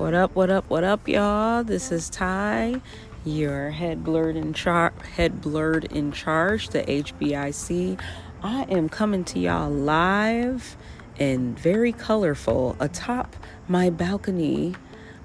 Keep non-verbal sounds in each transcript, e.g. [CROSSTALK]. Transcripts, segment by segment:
What up, what up, what up, y'all? This is Ty, your head blurred in char- head blurred in charge, the HBIC. I am coming to y'all live and very colorful atop my balcony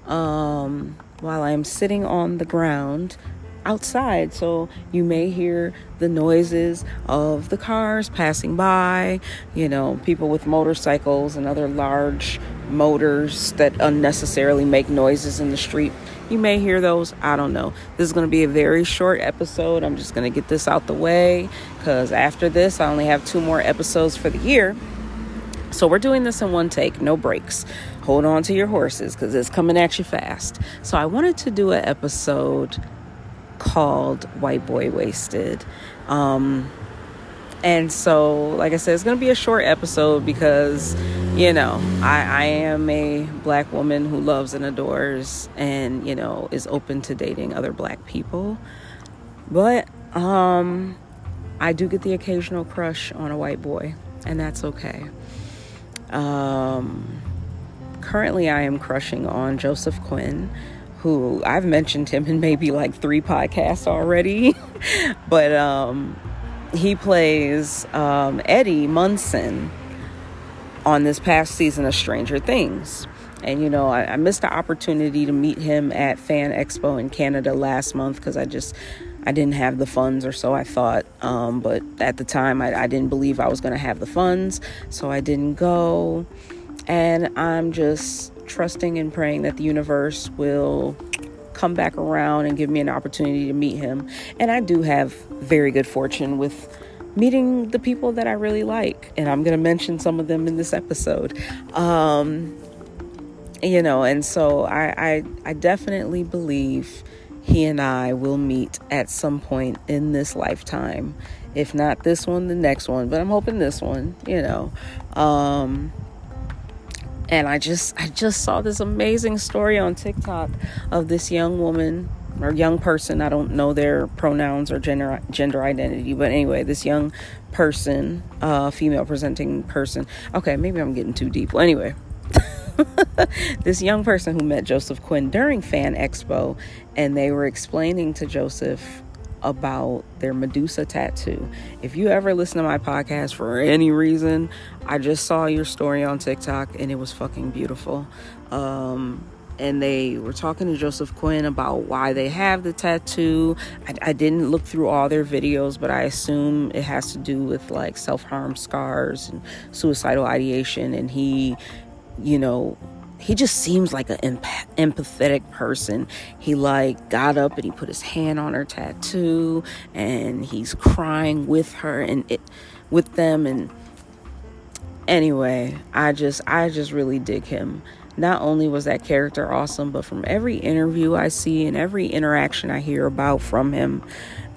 um, while I'm sitting on the ground outside. So you may hear the noises of the cars passing by, you know, people with motorcycles and other large motors that unnecessarily make noises in the street. You may hear those. I don't know. This is going to be a very short episode. I'm just going to get this out the way because after this, I only have two more episodes for the year. So we're doing this in one take, no breaks. Hold on to your horses because it's coming at you fast. So I wanted to do an episode called White Boy Wasted. Um, and so, like I said, it's going to be a short episode because, you know, I, I am a black woman who loves and adores and, you know, is open to dating other black people. But um, I do get the occasional crush on a white boy, and that's okay. Um, currently, I am crushing on Joseph Quinn who I've mentioned him in maybe like three podcasts already. [LAUGHS] but um, he plays um, Eddie Munson on this past season of Stranger Things. And you know, I, I missed the opportunity to meet him at Fan Expo in Canada last month because I just I didn't have the funds, or so I thought. Um, but at the time, I, I didn't believe I was going to have the funds, so I didn't go. And I'm just trusting and praying that the universe will come back around and give me an opportunity to meet him. And I do have very good fortune with meeting the people that I really like. And I'm going to mention some of them in this episode. Um, you know, and so I, I, I definitely believe he and I will meet at some point in this lifetime. If not this one, the next one. But I'm hoping this one, you know. Um, and I just I just saw this amazing story on TikTok of this young woman or young person. I don't know their pronouns or gender gender identity, but anyway, this young person, uh, female presenting person. Okay, maybe I'm getting too deep. Well, anyway. [LAUGHS] this young person who met Joseph Quinn during Fan Expo, and they were explaining to Joseph about their Medusa tattoo. If you ever listen to my podcast for any reason, I just saw your story on TikTok and it was fucking beautiful. Um, and they were talking to Joseph Quinn about why they have the tattoo. I, I didn't look through all their videos, but I assume it has to do with like self harm scars and suicidal ideation. And he, you know, he just seems like an empath- empathetic person. He like got up and he put his hand on her tattoo and he's crying with her and it with them and anyway, I just I just really dig him. Not only was that character awesome, but from every interview I see and every interaction I hear about from him,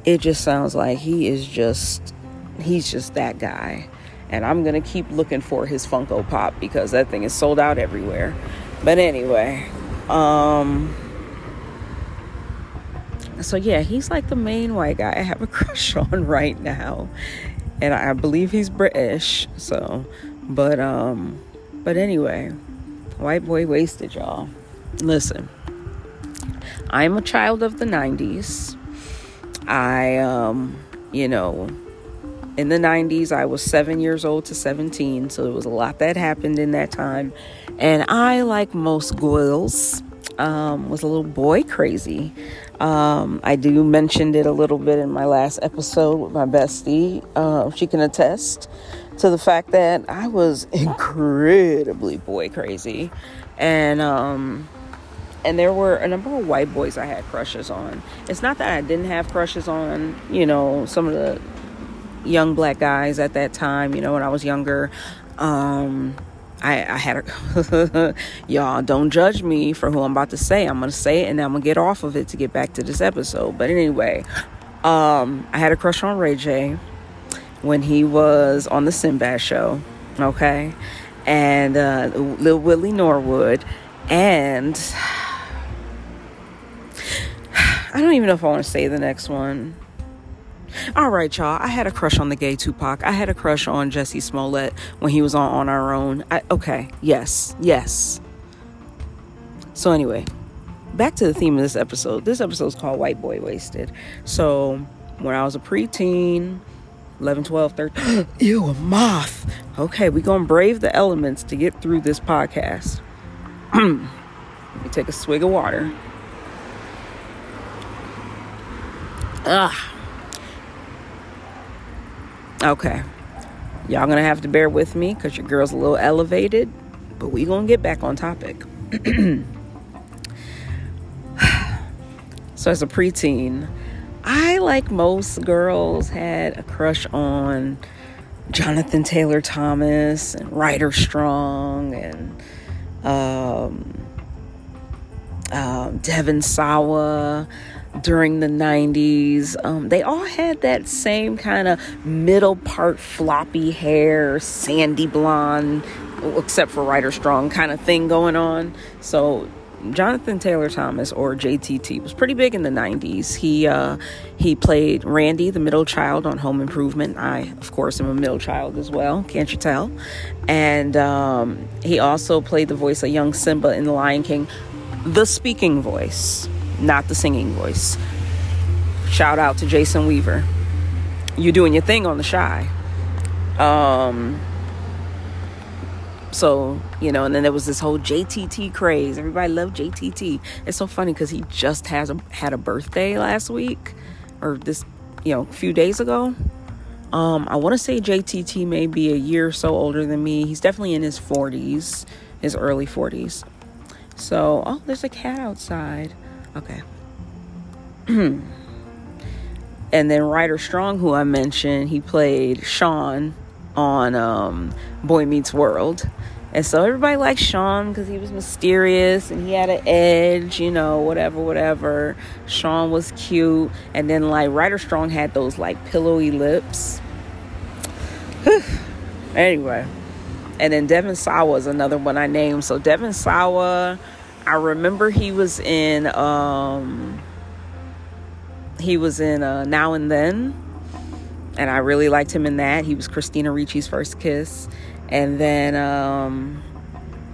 it just sounds like he is just he's just that guy and I'm gonna keep looking for his Funko Pop because that thing is sold out everywhere. But anyway, um, so yeah, he's like the main white guy I have a [LAUGHS] crush on right now, and I believe he's British. So, but um, but anyway, white boy wasted, y'all. Listen, I'm a child of the '90s. I um, you know in the 90s. I was seven years old to 17, so there was a lot that happened in that time. And I, like most girls, um, was a little boy crazy. Um, I do mentioned it a little bit in my last episode with my bestie. Uh, she can attest to the fact that I was [LAUGHS] incredibly boy crazy, and um, and there were a number of white boys I had crushes on. It's not that I didn't have crushes on, you know, some of the young black guys at that time, you know, when I was younger. Um, I, I had a, [LAUGHS] y'all don't judge me for who I'm about to say. I'm gonna say it and I'm gonna get off of it to get back to this episode. But anyway, um, I had a crush on Ray J when he was on the Sinbad show, okay, and uh, Lil Willie Norwood, and [SIGHS] I don't even know if I want to say the next one. All right, y'all. I had a crush on the gay Tupac. I had a crush on Jussie Smollett when he was on On Our Own. I, okay, yes, yes. So, anyway, back to the theme of this episode. This episode is called White Boy Wasted. So, when I was a preteen, 11, 12, 13, [GASPS] ew, a moth. Okay, we're going to brave the elements to get through this podcast. [CLEARS THROAT] Let me take a swig of water. Ah. Okay. Y'all gonna have to bear with me because your girl's a little elevated, but we gonna get back on topic. so as a preteen, I like most girls had a crush on Jonathan Taylor Thomas and Ryder Strong and um, um, Devon Sawa during the 90s. Um, they all had that same kind of middle part floppy hair, sandy blonde, except for Ryder Strong kind of thing going on. So Jonathan Taylor Thomas or JTT was pretty big in the 90s. He uh, he played Randy, the middle child on Home Improvement. I, of course, am a middle child as well. Can't you tell? And um, he also played the voice of young Simba in The Lion King, the speaking voice not the singing voice. Shout out to Jason Weaver. You're doing your thing on the shy. Um, so you know, and then there was this whole JTT craze. Everybody loved JTT. It's so funny because he just has a, had a birthday last week, or this, you know, a few days ago. Um, I want to say JTT may be a year or so older than me. He's definitely in his 40s, his early 40s. So, oh, there's a cat outside. Okay. [CLEARS THROAT] and then Ryder Strong, who I mentioned, he played Sean on um, Boy Meets World. And so everybody liked Sean because he was mysterious and he had an edge, you know, whatever, whatever. Sean was cute. And then, like, Ryder Strong had those, like, pillowy lips. [SIGHS] anyway. And then Devon Sawa is another one I named. So Devon Sawa I remember he was in um he was in uh, Now and Then and I really liked him in that. He was Christina Ricci's first kiss and then um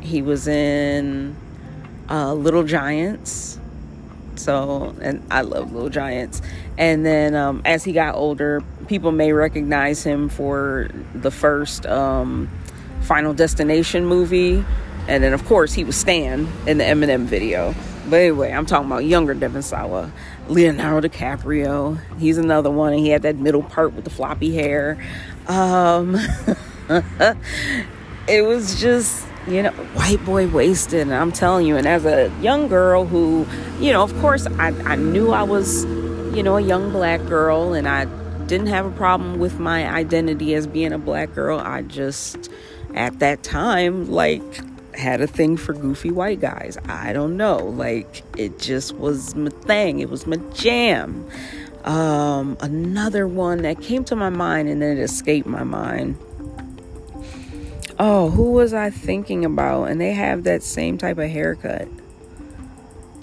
he was in uh, Little Giants. So, and I love Little Giants. And then um, as he got older, people may recognize him for the first um, Final Destination movie and then, of course, he was Stan in the Eminem video. But anyway, I'm talking about younger Devon Sawa. Leonardo DiCaprio. He's another one. And he had that middle part with the floppy hair. Um, [LAUGHS] it was just, you know, white boy wasted. And I'm telling you, and as a young girl who, you know, of course, I, I knew I was, you know, a young black girl and I didn't have a problem with my identity as being a black girl. I just, at that time, like, had a thing for goofy white guys. I don't know. Like, it just was my thing, it was my jam. Um, another one that came to my mind and then it escaped my mind. Oh, who was I thinking about? And they have that same type of haircut.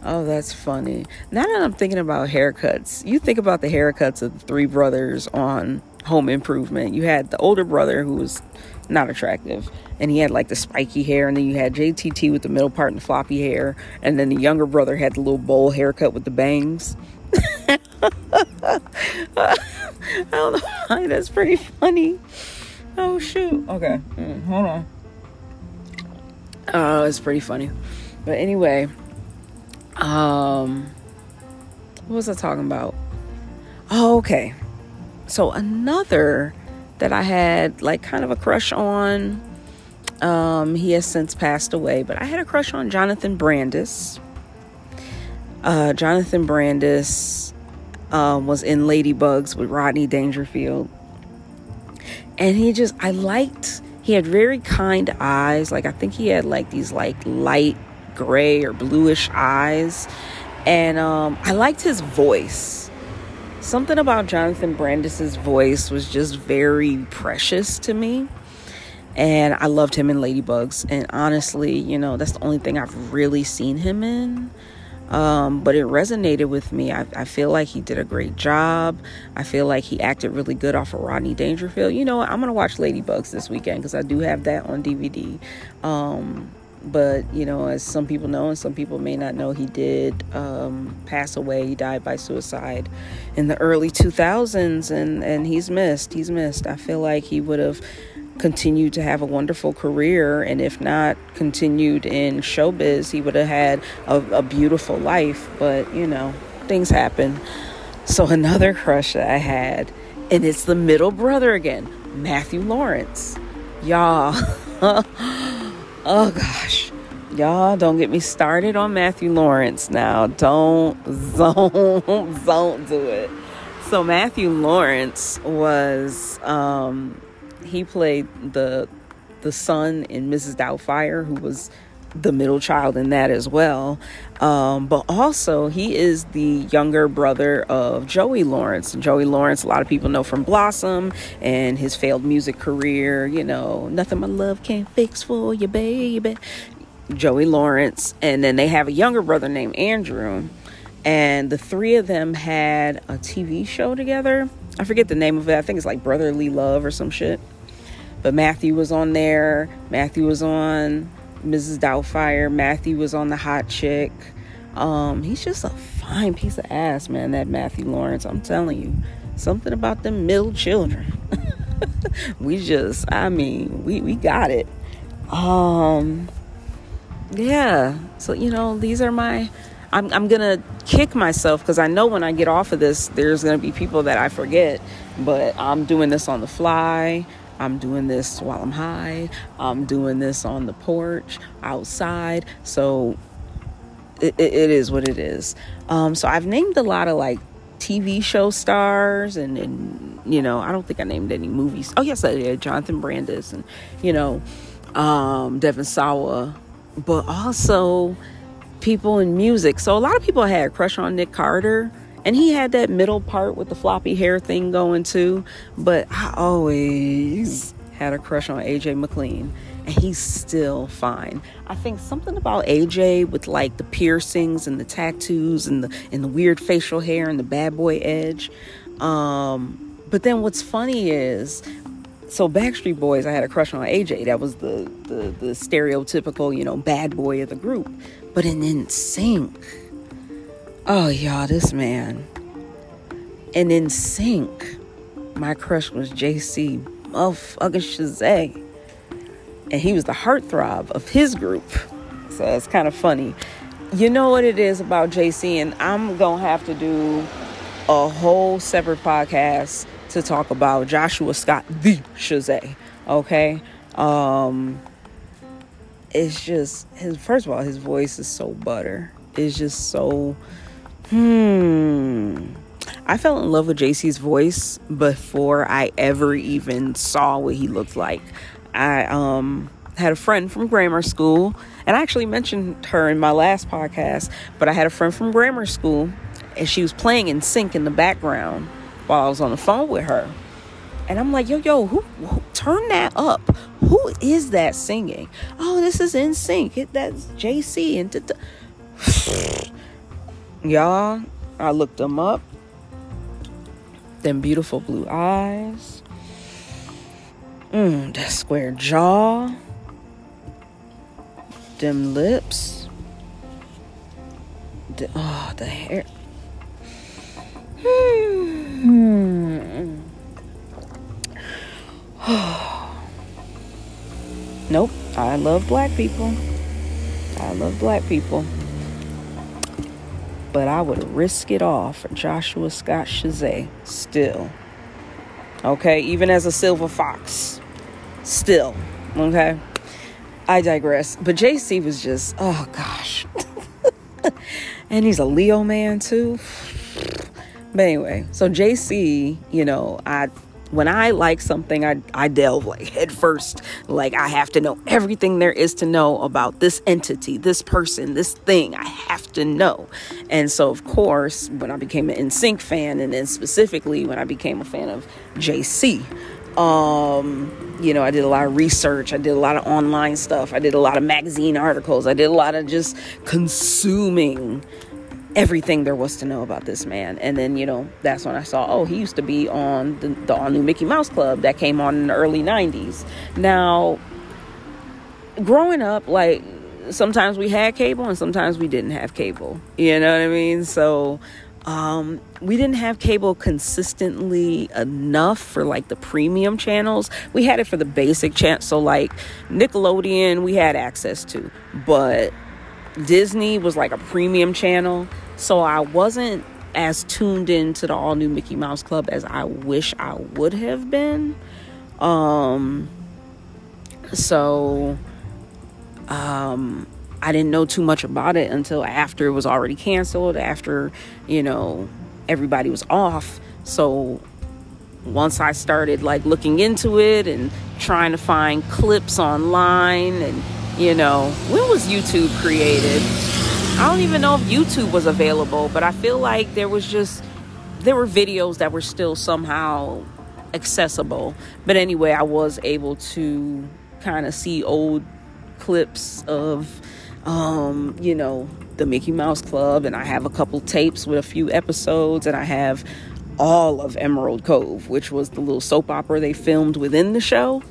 Oh, that's funny. Now that I'm thinking about haircuts, you think about the haircuts of the three brothers on Home Improvement. You had the older brother who was not attractive. And he had like the spiky hair, and then you had JTT with the middle part and the floppy hair, and then the younger brother had the little bowl haircut with the bangs. [LAUGHS] I don't know why that's pretty funny. Oh shoot. Okay, mm, hold on. Oh, it's pretty funny. But anyway, um, what was I talking about? Oh, okay. So another that I had like kind of a crush on. Um, he has since passed away, but I had a crush on Jonathan Brandis. Uh, Jonathan Brandis uh, was in Ladybugs with Rodney Dangerfield. And he just, I liked, he had very kind eyes. Like, I think he had like these like light gray or bluish eyes. And um, I liked his voice something about Jonathan Brandis's voice was just very precious to me. And I loved him in Ladybugs. And honestly, you know, that's the only thing I've really seen him in. Um, but it resonated with me. I, I, feel like he did a great job. I feel like he acted really good off of Rodney Dangerfield. You know, I'm gonna watch Ladybugs this weekend because I do have that on DVD. Um, but you know, as some people know and some people may not know, he did um, pass away. He died by suicide in the early 2000s, and and he's missed. He's missed. I feel like he would have continued to have a wonderful career, and if not continued in showbiz, he would have had a, a beautiful life. But you know, things happen. So another crush that I had, and it's the middle brother again, Matthew Lawrence. Y'all. [LAUGHS] oh gosh. Y'all don't get me started on Matthew Lawrence now. Don't [LAUGHS] don't don't do it. So Matthew Lawrence was um he played the the son in Mrs. Doubtfire who was the middle child in that as well. Um, but also, he is the younger brother of Joey Lawrence. Joey Lawrence, a lot of people know from Blossom and his failed music career. You know, nothing my love can't fix for you, baby. Joey Lawrence. And then they have a younger brother named Andrew. And the three of them had a TV show together. I forget the name of it. I think it's like Brotherly Love or some shit. But Matthew was on there. Matthew was on Mrs. Doubtfire. Matthew was on the hot chick. Um, he's just a fine piece of ass, man, that Matthew Lawrence. I'm telling you. Something about them middle children. [LAUGHS] we just, I mean, we, we got it. Um, yeah. So, you know, these are my, I'm, I'm to kick myself because I know when I get off of this, there's to be people that I forget, but I'm doing this on the fly. I'm doing this while I'm high. I'm doing this on the porch, outside. So it, it, is what it is. Um, so I've named a lot of like TV show stars and, and, you know, I don't think I named any movies. Oh, yes, I did. Jonathan Brandis and, you know, um, Devon Sawa, but also people in music. So a lot of people had a crush on Nick Carter and he had that middle part with the floppy hair thing going too. But I always had a crush on AJ McLean. And he's still fine. I think something about AJ with like the piercings and the tattoos and the and the weird facial hair and the bad boy edge. Um, but then what's funny is so Backstreet Boys, I had a crush on AJ. That was the the, the stereotypical, you know, bad boy of the group. But in NSYNC, Oh, y'all, this man. And in sync, my crush was JC motherfucking Chasez. And he was the heartthrob of his group. So it's kind of funny. You know what it is about JC, and I'm going to have to do a whole separate podcast to talk about Joshua Scott, the Chasez. Okay? Um, it's just his first of all, his voice is so butter. It's just so Hmm. I fell in love with JC's voice before I ever even saw what he looked like. I um had a friend from grammar school, and I actually mentioned her in my last podcast, but I had a friend from grammar school and she was playing NSYNC in the background while I was on the phone with her. And I'm like, yo, yo, who, who turn that up? Who is that singing? Oh, this is NSYNC. that's JC and [SIGHS] [LAUGHS] Y'all, I looked them up. Them beautiful blue eyes. Mmm, that square jaw. Them lips. The, oh, the hair. Hmm. [SIGHS] nope, I love black people. I love black people but I would risk it all for Joshua Scott Chasez still. Okay, even as a silver fox, still. Okay, I digress. But JC was just, oh gosh. [LAUGHS] and he's a Leo man too. But anyway, so JC, you know, I when I like something, I, I delve like head first. Like I have to know everything there is to know about this entity, this person, this thing. I have to know. And so, of course, when I became an NSYNC fan, and then specifically when I became a fan of JC, um, you know, I did a lot of research. I did a lot of online stuff. I did a lot of magazine articles. I did a lot of just consuming everything there was to know about this man. And then, you know, that's when I saw, oh, he used to be on the, the all new Mickey Mouse Club that came on in the early 90s. Now, growing up, like, sometimes we had cable and sometimes we didn't have cable. You know what I mean? So um, we didn't have cable consistently enough for like the premium channels. We had it for the basic channel. So like Nickelodeon, we had access to, but Disney was like a premium channel. So I wasn't as tuned in to the all new Mickey Mouse Club as I wish I would have been. Um, so um, I didn't know too much about it until after it was already canceled, after, you know, everybody was off. So once I started like looking into it and trying to find clips online and you know, when was YouTube created? I don't even know if YouTube was available, but I feel like there was just there were videos that were still somehow accessible. But anyway, I was able to kind of see old clips of um, you know, the Mickey Mouse Club and I have a couple tapes with a few episodes and I have all of Emerald Cove, which was the little soap opera they filmed within the show.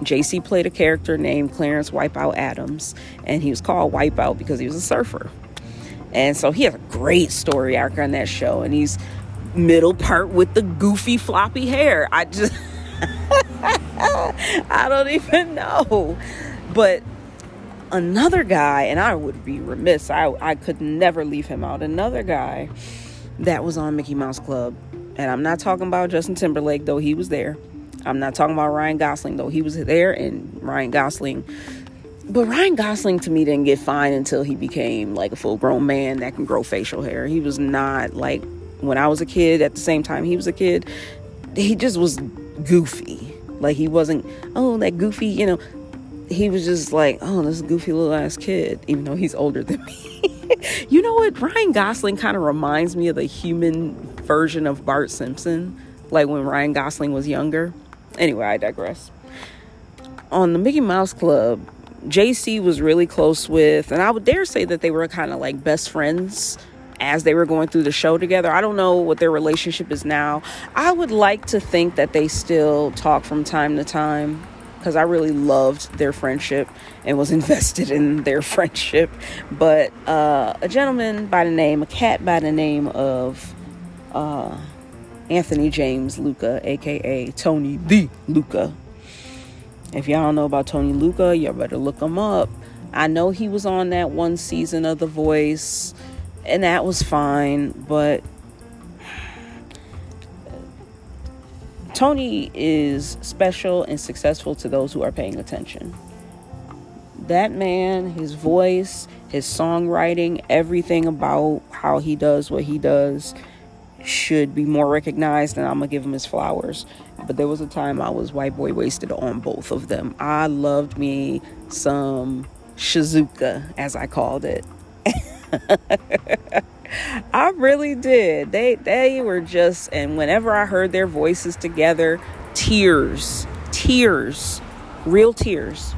JC played a character named Clarence Wipeout Adams, and he was called Wipeout because he was a surfer. And so he has a great story arc on that show, and he's middle part with the goofy floppy hair. I just [LAUGHS] I don't even know. But another guy, and I would be remiss, I, I could never leave him out. Another guy that was on Mickey Mouse Club, and I'm not talking about Justin Timberlake, though he was there. I'm not talking about Ryan Gosling though. He was there and Ryan Gosling. But Ryan Gosling to me didn't get fine until he became like a full grown man that can grow facial hair. He was not like when I was a kid at the same time he was a kid. He just was goofy. Like he wasn't, oh, that goofy, you know. He was just like, oh, this goofy little ass kid, even though he's older than [LAUGHS] me. you know what? Ryan Gosling kind of reminds me of the human version of Bart Simpson, like when Ryan Gosling was younger Anyway, I digress. On the Mickey Mouse Club, JC was really close with, and I would dare say that they were kind of like best friends as they were going through the show together. I don't know what their relationship is now. I would like to think that they still talk from time to time because I really loved their friendship and was [LAUGHS] invested in their friendship. But uh, a gentleman by the name, a cat by the name of uh, Anthony James Lucca, aka Tony the Lucca. If y'all don't know about Tony Lucca, y'all better look him up. I know he was on that one season of The Voice, and that was fine, but Tony is special and successful to those who are paying attention. That man, his voice, his songwriting, everything about how he does what he does should be more recognized and I'm gonna give him his flowers. But there was a time I was white boy wasted on both of them. I loved me some Shizuka, as I called it. [LAUGHS] I really did. They they were just and whenever I heard their voices together, tears, tears, real tears.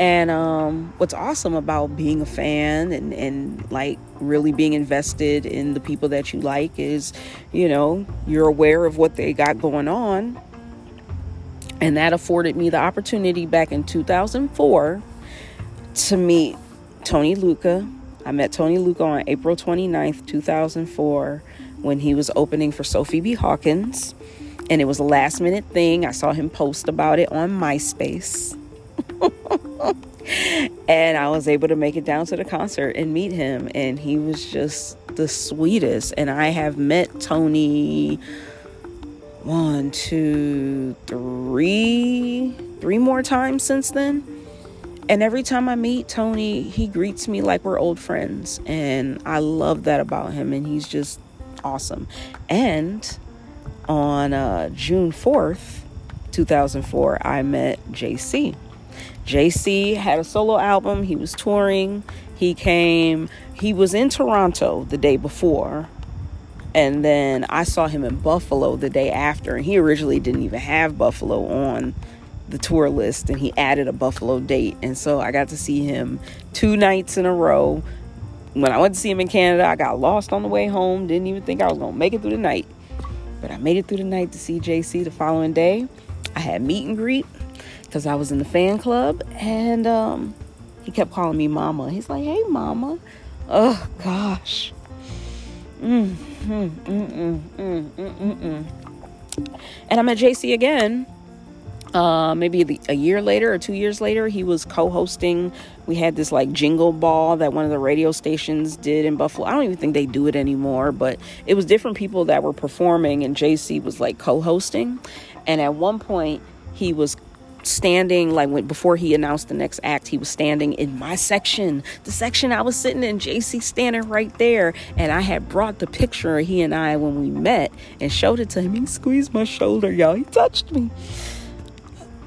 And um, what's awesome about being a fan and, and like really being invested in the people that you like is, you know, you're aware of what they got going on. And that afforded me the opportunity back in 2004 to meet Tony Lucca. I met Tony Lucca on April 29th, 2004, when he was opening for Sophie B. Hawkins. And it was a last minute thing. I saw him post about it on MySpace. And I was able to make it down to the concert and meet him. And he was just the sweetest. And I have met Tony one, two, three, three more times since then. And every time I meet Tony, he greets me like we're old friends. And I love that about him. And he's just awesome. And on uh, June 4th, 2004, I met JC. JC had a solo album, he was touring, he came, he was in Toronto the day before. And then I saw him in Buffalo the day after, and he originally didn't even have Buffalo on the tour list, and he added a Buffalo date. And so I got to see him two nights in a row. When I went to see him in Canada, I got lost on the way home, didn't even think I was going to make it through the night. But I made it through the night to see JC the following day. I had meet and greet because I was in the fan club, and um, He kept calling me mama. He's like, hey, mama. Oh, gosh. Mm, And I met JC again. Uh, maybe a year later or two years later, he was co-hosting. We had this like jingle ball that one of the radio stations did in Buffalo. I don't even think they do it anymore, but it was different people that were performing, and JC was like co-hosting. And at one point, he was standing like when before he announced the next act he was standing in my section the section i was sitting in jc standing right there. And i had brought the picture of he and i when we met and showed it to him. He squeezed my shoulder y'all. He touched me.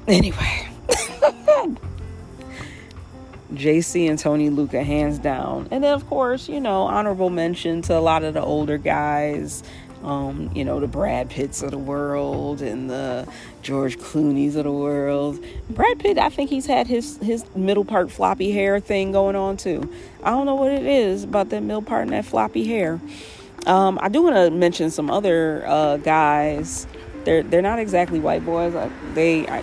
Anyway. [LAUGHS] Jc and tony lucca hands down. And then of course you know honorable mention to a lot of the older guys um, you know, the Brad Pitts of the world and the George Clooney's of the world. Brad Pitt, I think he's had his his middle part floppy hair thing going on too. I don't know what it is about that middle part and that floppy hair. Um, I do want to mention some other uh, guys. They're they're not exactly white boys. They I,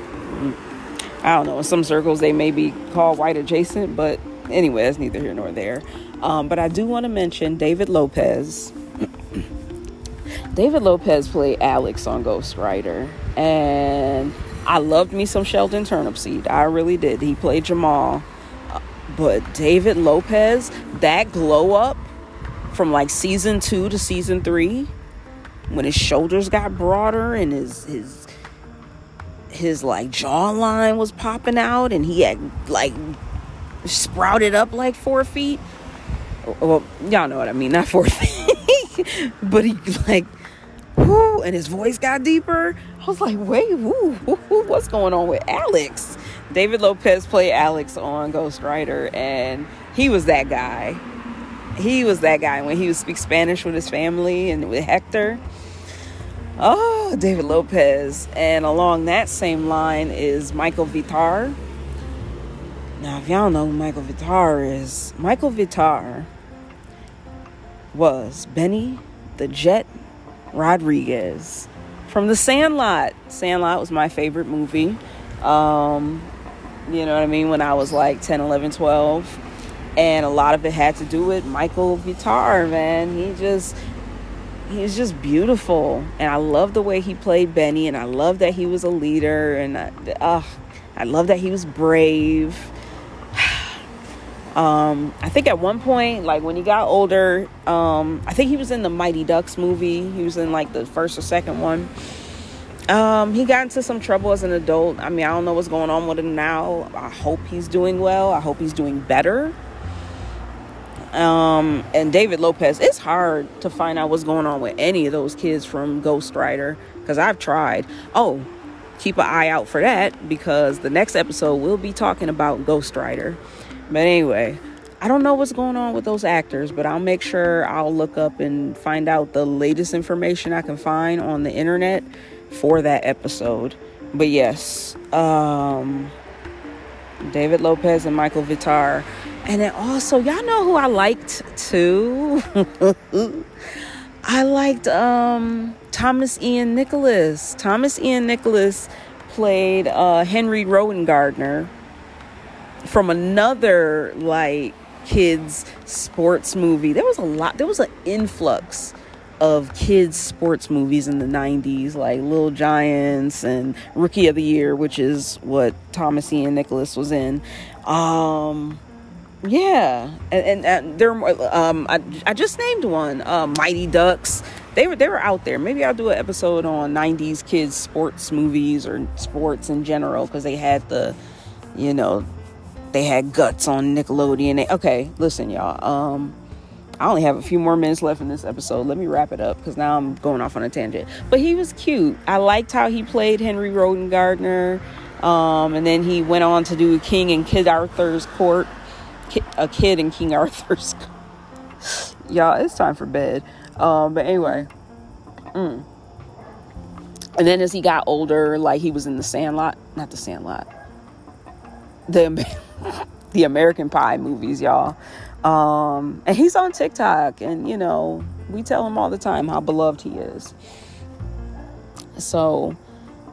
I don't know. In some circles, they may be called white adjacent, but anyway, it's neither here nor there. Um, but I do want to mention David Lopez. David Lopez played Alex on Ghostwriter, and I loved me some Sheldon Turnipseed. I really did. He played Jamal, but David Lopez, that glow up from like season two to season three, when his shoulders got broader and his his his like jawline was popping out, and he had like sprouted up like four feet. Well, y'all know what I mean, not four [LAUGHS] feet, but he like whoo, and his voice got deeper. I was like, wait, whoo, whoo, what's going on with Alex? David Lopez played Alex on Ghostwriter, and he was that guy. He was that guy when he would speak Spanish with his family and with Hector. Oh, David Lopez. And along that same line is Michael Vitar. Now, if y'all know who Michael Vitar is, Michael Vitar was Benny the Jet Rodriguez from The Sandlot. Sandlot was my favorite movie. Um, you know what I mean? When I was like 10, 11, 12. And a lot of it had to do with Michael Vitar, man. He just, he's just beautiful. And I love the way he played Benny. And I love that he was a leader. And I, uh, I love that he was brave. Um, I think at one point, like when he got older, um, I think he was in the Mighty Ducks movie. He was in like the first or second one. Um, he got into some trouble as an adult. I mean, I don't know what's going on with him now. I hope he's doing well. I hope he's doing better. Um, and David Lopez, it's hard to find out what's going on with any of those kids from Ghostwriter because I've tried. Oh, keep an eye out for that because the next episode we'll be talking about Ghostwriter. But anyway, I don't know what's going on with those actors, but I'll make sure I'll look up and find out the latest information I can find on the internet for that episode. But yes, um, David Lopez and Michael Vitar. And then also, y'all know who I liked too? [LAUGHS] I liked um, Thomas Ian Nicholas. Thomas Ian Nicholas played uh, Henry Rowengartner from another like kids sports movie. There was a lot. There was an influx of kids sports movies in the 90s like Little Giants and Rookie of the Year, which is what Thomas Ian Nicholas was in. Um yeah, and, and, and there um I, I just named one, uh, Mighty Ducks. They were they were out there. Maybe I'll do an episode on 90s kids sports movies or sports in general because they had the you know they had guts on Nickelodeon. Okay, listen, y'all. Um, I only have a few more minutes left in this episode. Let me wrap it up because now I'm going off on a tangent. But he was cute. I liked how he played Henry Rowengartner. Um, and then he went on to do King and Kid Arthur's Court. a kid in King [LAUGHS] Arthur's Y'all, it's time for bed. Um, but anyway. Mm. And then as he got older, like he was in the Sandlot. Not the Sandlot. The [LAUGHS] the American Pie movies, y'all. Um, and he's on TikTok, and you know, we tell him all the time how beloved he is. So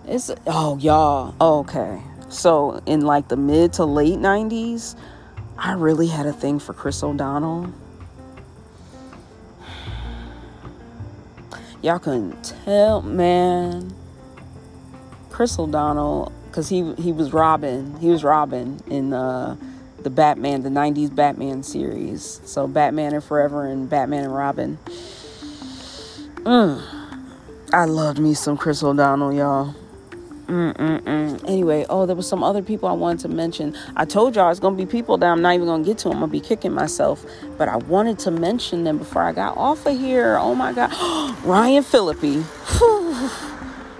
it's oh y'all, okay. So in like the mid to late 90s, I really had a thing for Chris O'Donnell. [SIGHS] Y'all couldn't tell, man. Chris O'Donnell, because he he was Robin. He was Robin in uh, the Batman, the '90s Batman series. So Batman and Forever and Batman and Robin. Mm. I loved me some Chris O'Donnell, y'all. Mm-mm-mm. Anyway, oh, there was some other people I wanted to mention. I told y'all it's gonna be people that I'm not even gonna get to. I'm gonna be kicking myself, but I wanted to mention them before I got off of here. Oh my God, [GASPS] Ryan Phillippe. oh,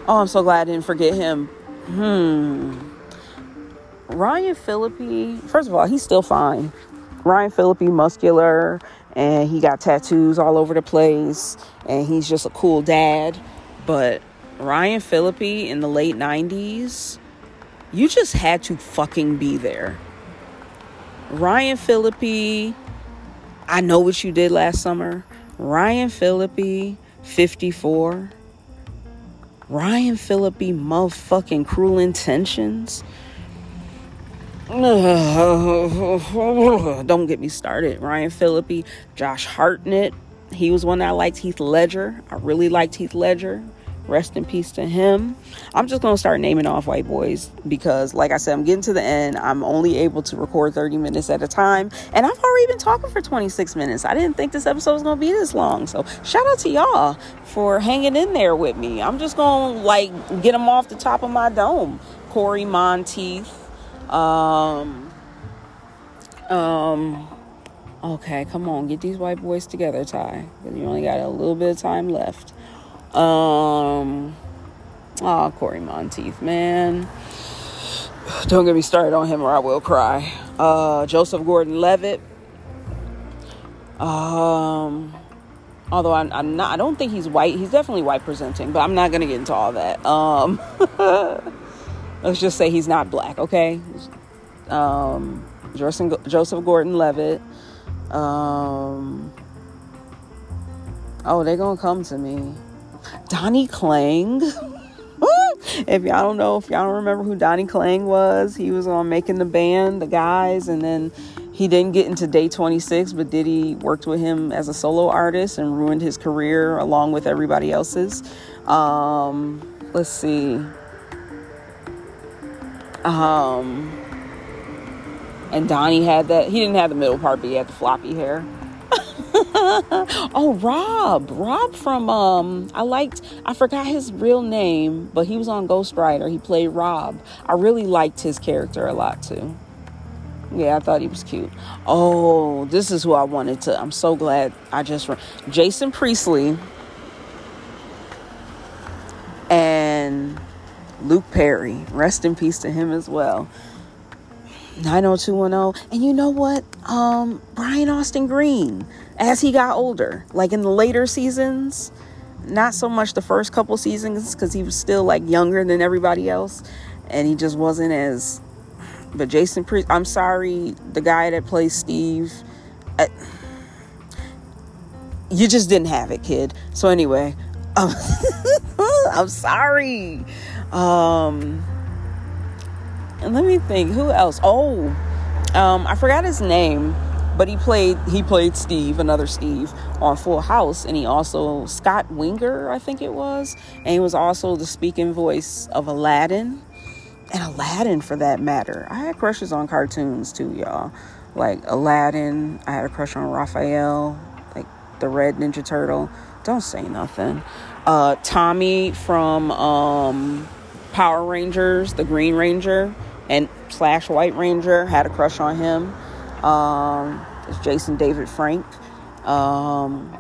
I'm so glad I didn't forget him. Hmm. Ryan Phillippe. First of all, he's still fine. Ryan Phillippe, muscular, and he got tattoos all over the place, and he's just a cool dad. But Ryan Phillippe in the late 90s, you just had to fucking be there. Ryan Phillippe, I know what you did last summer. Ryan Phillippe, 54. Ryan Phillippe, motherfucking cruel intentions. [SIGHS] Don't get me started. Ryan Phillippe, Josh Hartnett. He was one that I liked. Heath Ledger. I really liked Heath Ledger. Rest in peace to him. I'm just going to start naming off white boys because, like I said, I'm getting to the end. I'm only able to record 30 minutes at a time. And I've already been talking for 26 minutes. I didn't think this episode was going to be this long. So, shout out to y'all for hanging in there with me. I'm just going to, like, get them off the top of my dome. Cory Monteith. Um, um, okay, come on, get these white boys together, Ty. You only got a little bit of time left. Um, oh, Cory Monteith, man. Don't get me started on him or I will cry. Uh, Joseph Gordon Levitt. Um, although I'm, I'm, not, I don't think he's white. He's definitely white presenting, but I'm not gonna get into all that. Um, [LAUGHS] let's just say he's not black, okay? Um, Joseph Gordon Levitt. Um, oh, they're gonna come to me. Donnie Klang. [LAUGHS] if y'all don't know, if y'all don't remember who Donnie Klang was, he was on Making the Band, the guys, and then he didn't get into Day 26, but Diddy worked with him as a solo artist and ruined his career along with everybody else's. Um, let's see. Um, and Donnie had that. He didn't have the middle part, but he had the floppy hair. [LAUGHS] oh, Rob. Rob from um I liked I forgot his real name, but he was on Ghostwriter. He played Rob. I really liked his character a lot too. Yeah, I thought he was cute. Oh, this is who I wanted to. I'm so glad I just Jason Priestley and Luke Perry. Rest in peace to him as well. 90210. And you know what? Um, Brian Austin Green, as he got older, like in the later seasons, not so much the first couple seasons because he was still like younger than everybody else and he just wasn't as. But Jason Priest, I'm sorry, the guy that plays Steve, I, uh, you just didn't have it, kid. So anyway, um, [LAUGHS] I'm sorry. Um, let me think, who else? Oh, um, I forgot his name, but he played he played Steve, another Steve, on Full House, and he also Scott Weinger, I think it was, and he was also the speaking voice of Aladdin, and Aladdin for that matter. I had crushes on cartoons too, y'all. Like Aladdin, I had a crush on Raphael, like the Red Ninja Turtle. Don't say nothing. Uh, Tommy from um, Power Rangers, the Green Ranger and slash White Ranger had a crush on him. Um, it's Jason David Frank. Um,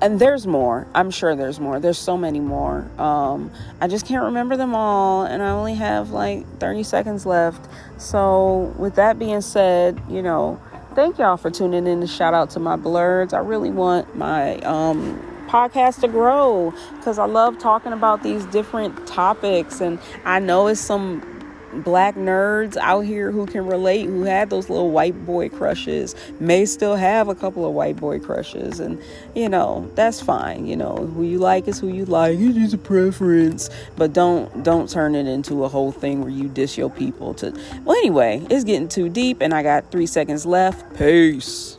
and there's more. I'm sure there's more. There's so many more. Um, I just can't remember them all, and I only have like 30 seconds left. So, with that being said, you know, thank y'all for tuning in to shout out to my blurs. I really want my um, podcast to grow because I love talking about these different topics, and I know it's some black nerds out here who can relate, who had those little white boy crushes, may still have a couple of white boy crushes. And, you know, that's fine. You know, who you like is who you like. It is just a preference. But don't don't turn it into a whole thing where you diss your people to well anyway, it's getting too deep and I got three seconds left. Peace.